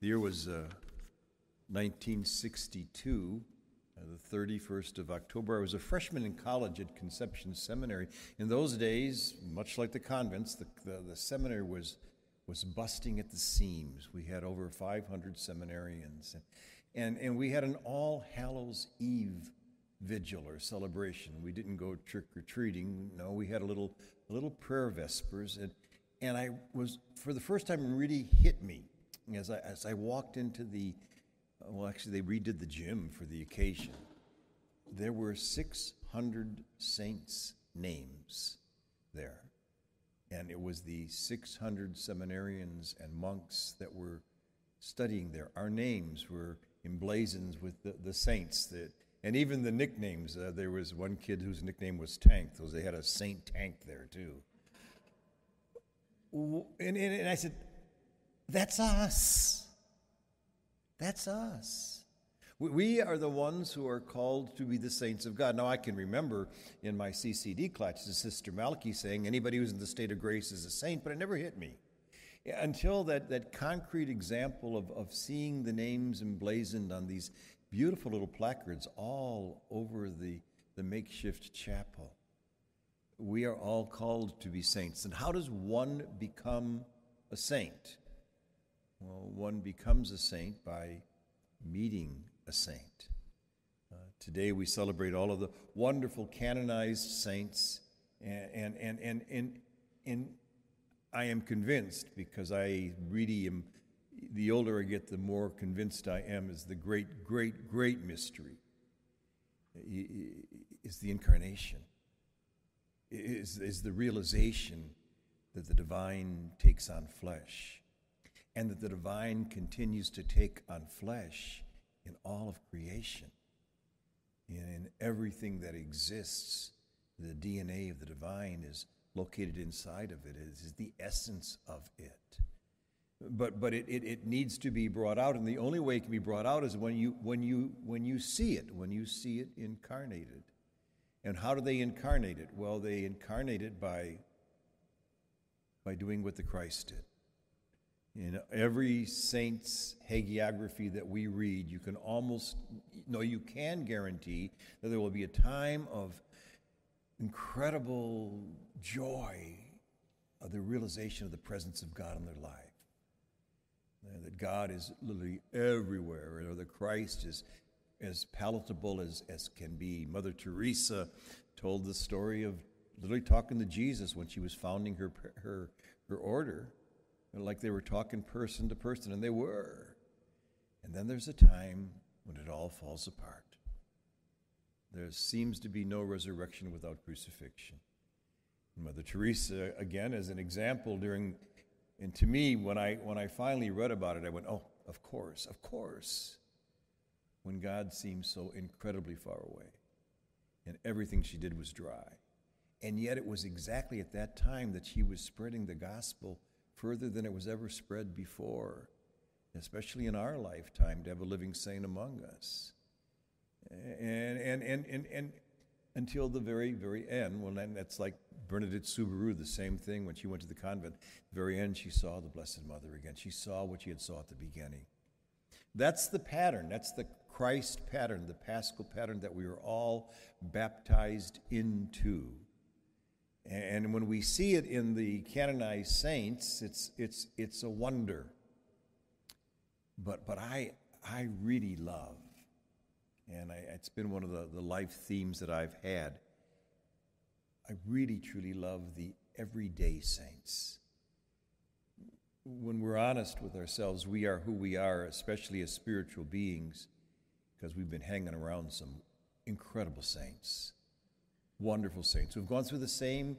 The year was uh, 1962, uh, the 31st of October. I was a freshman in college at Conception Seminary. In those days, much like the convents, the, the, the seminary was, was busting at the seams. We had over 500 seminarians. And, and, and we had an All Hallows Eve vigil or celebration. We didn't go trick or treating. No, we had a little, a little prayer vespers. And, and I was, for the first time, really hit me as I, as I walked into the, well, actually, they redid the gym for the occasion. There were 600 saints' names there. And it was the 600 seminarians and monks that were studying there. Our names were emblazoned with the, the saints that and even the nicknames. Uh, there was one kid whose nickname was Tank, because they had a Saint Tank there too. And, and, and I said, That's us. That's us. We are the ones who are called to be the saints of God. Now, I can remember in my CCD classes, Sister Malky saying anybody who's in the state of grace is a saint, but it never hit me. Until that, that concrete example of, of seeing the names emblazoned on these beautiful little placards all over the, the makeshift chapel. We are all called to be saints. And how does one become a saint? Well, one becomes a saint by meeting a saint. Uh, today we celebrate all of the wonderful canonized saints, and, and, and, and, and, and I am convinced because I really am the older I get, the more convinced I am is the great, great, great mystery is the incarnation, is, is the realization that the divine takes on flesh, and that the divine continues to take on flesh in all of creation, in, in everything that exists. The DNA of the divine is located inside of it, it is the essence of it. But but it, it, it needs to be brought out and the only way it can be brought out is when you when you when you see it when you see it incarnated. And how do they incarnate it? Well they incarnate it by by doing what the christ did in every saint's hagiography that we read you can almost no you can guarantee that there will be a time of incredible joy of the realization of the presence of god in their life that God is literally everywhere, or that Christ is as palatable as, as can be. Mother Teresa told the story of literally talking to Jesus when she was founding her, her, her order, like they were talking person to person, and they were. And then there's a time when it all falls apart. There seems to be no resurrection without crucifixion. Mother Teresa, again, as an example, during and to me, when I, when I finally read about it, I went, oh, of course, of course. When God seemed so incredibly far away and everything she did was dry. And yet, it was exactly at that time that she was spreading the gospel further than it was ever spread before, especially in our lifetime to have a living saint among us. And, and, and, and, and until the very, very end. Well, then that's like Bernadette Soubirous, the same thing when she went to the convent. the very end, she saw the Blessed Mother again. She saw what she had saw at the beginning. That's the pattern. That's the Christ pattern, the paschal pattern that we are all baptized into. And when we see it in the canonized saints, it's, it's, it's a wonder. But, but I, I really love and I, it's been one of the, the life themes that I've had. I really, truly love the everyday saints. When we're honest with ourselves, we are who we are, especially as spiritual beings, because we've been hanging around some incredible saints, wonderful saints who've gone through the same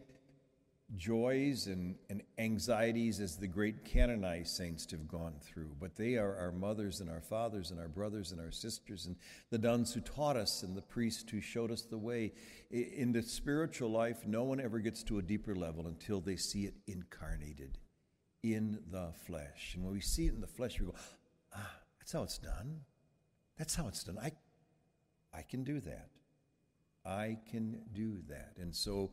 joys and, and anxieties as the great canonized saints have gone through, but they are our mothers and our fathers and our brothers and our sisters and the nuns who taught us and the priests who showed us the way. In the spiritual life, no one ever gets to a deeper level until they see it incarnated in the flesh. And when we see it in the flesh, we go, ah, that's how it's done. That's how it's done. I, I can do that. I can do that. And so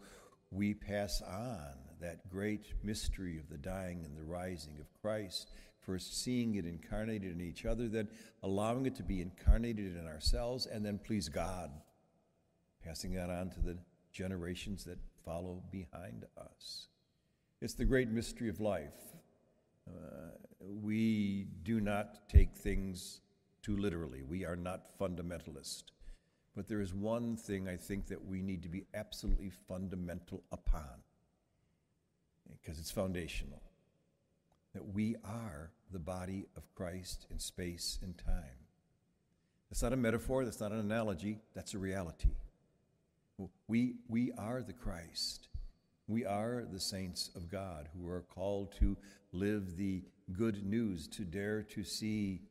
we pass on that great mystery of the dying and the rising of Christ First, seeing it incarnated in each other, then allowing it to be incarnated in ourselves, and then please God, passing that on to the generations that follow behind us. It's the great mystery of life. Uh, we do not take things too literally. We are not fundamentalist. But there is one thing I think that we need to be absolutely fundamental upon, because it's foundational that we are the body of Christ in space and time. That's not a metaphor, that's not an analogy, that's a reality. We, we are the Christ. We are the saints of God who are called to live the good news, to dare to see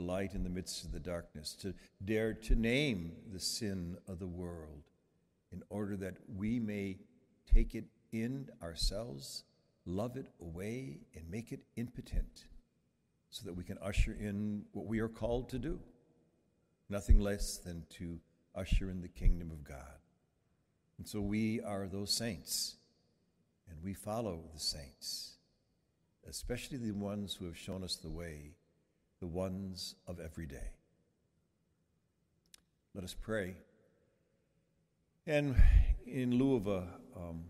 the light in the midst of the darkness, to dare to name the sin of the world in order that we may take it in ourselves, love it away, and make it impotent so that we can usher in what we are called to do. Nothing less than to usher in the kingdom of God. And so we are those saints, and we follow the saints, especially the ones who have shown us the way the ones of every day. Let us pray. And in lieu of a um,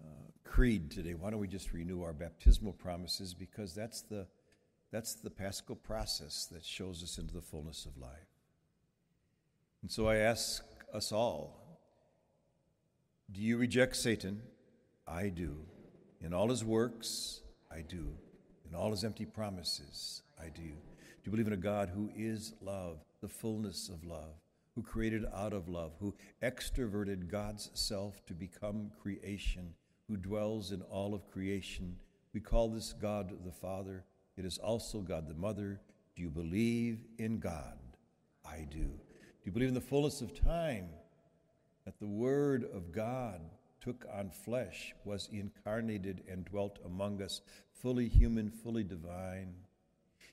uh, creed today, why don't we just renew our baptismal promises because that's the, that's the paschal process that shows us into the fullness of life. And so I ask us all do you reject Satan? I do. In all his works, I do and all his empty promises. I do. Do you believe in a God who is love, the fullness of love, who created out of love, who extroverted God's self to become creation, who dwells in all of creation? We call this God the Father. It is also God the Mother. Do you believe in God? I do. Do you believe in the fullness of time? That the Word of God took on flesh, was incarnated, and dwelt among us, fully human, fully divine.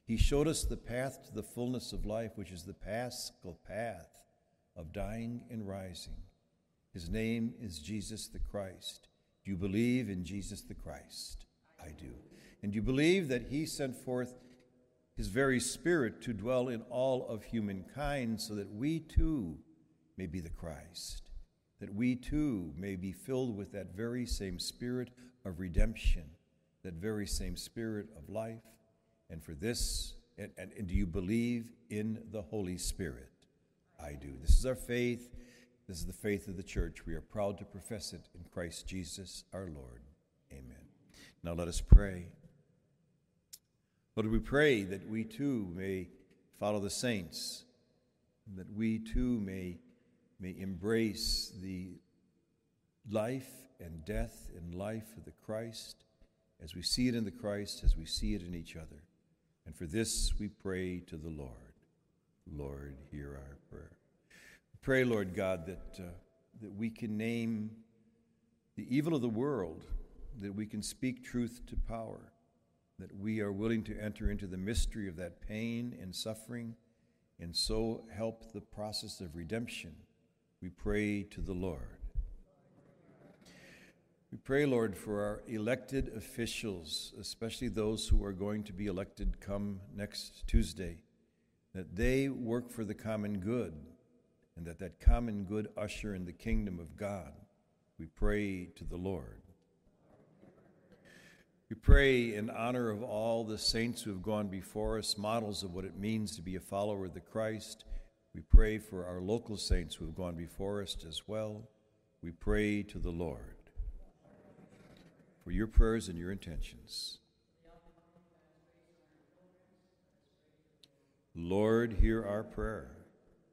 He showed us the path to the fullness of life, which is the paschal path of dying and rising. His name is Jesus the Christ. Do you believe in Jesus the Christ? I do. And do you believe that He sent forth His very Spirit to dwell in all of humankind so that we too may be the Christ? That we too may be filled with that very same Spirit of redemption that very same spirit of life. And for this, and, and, and do you believe in the Holy Spirit? I do. This is our faith. This is the faith of the church. We are proud to profess it in Christ Jesus our Lord. Amen. Now let us pray. Lord, we pray that we too may follow the saints, that we too may, may embrace the life and death and life of the Christ as we see it in the Christ, as we see it in each other. And for this we pray to the Lord. Lord, hear our prayer. We Pray, Lord God, that, uh, that we can name the evil of the world, that we can speak truth to power, that we are willing to enter into the mystery of that pain and suffering, and so help the process of redemption. We pray to the Lord. We pray, Lord, for our elected officials, especially those who are going to be elected come next Tuesday, that they work for the common good and that that common good usher in the kingdom of God. We pray to the Lord. We pray in honor of all the saints who have gone before us, models of what it means to be a follower of the Christ. We pray for our local saints who have gone before us as well. We pray to the Lord for your prayers and your intentions. Lord, hear our prayer.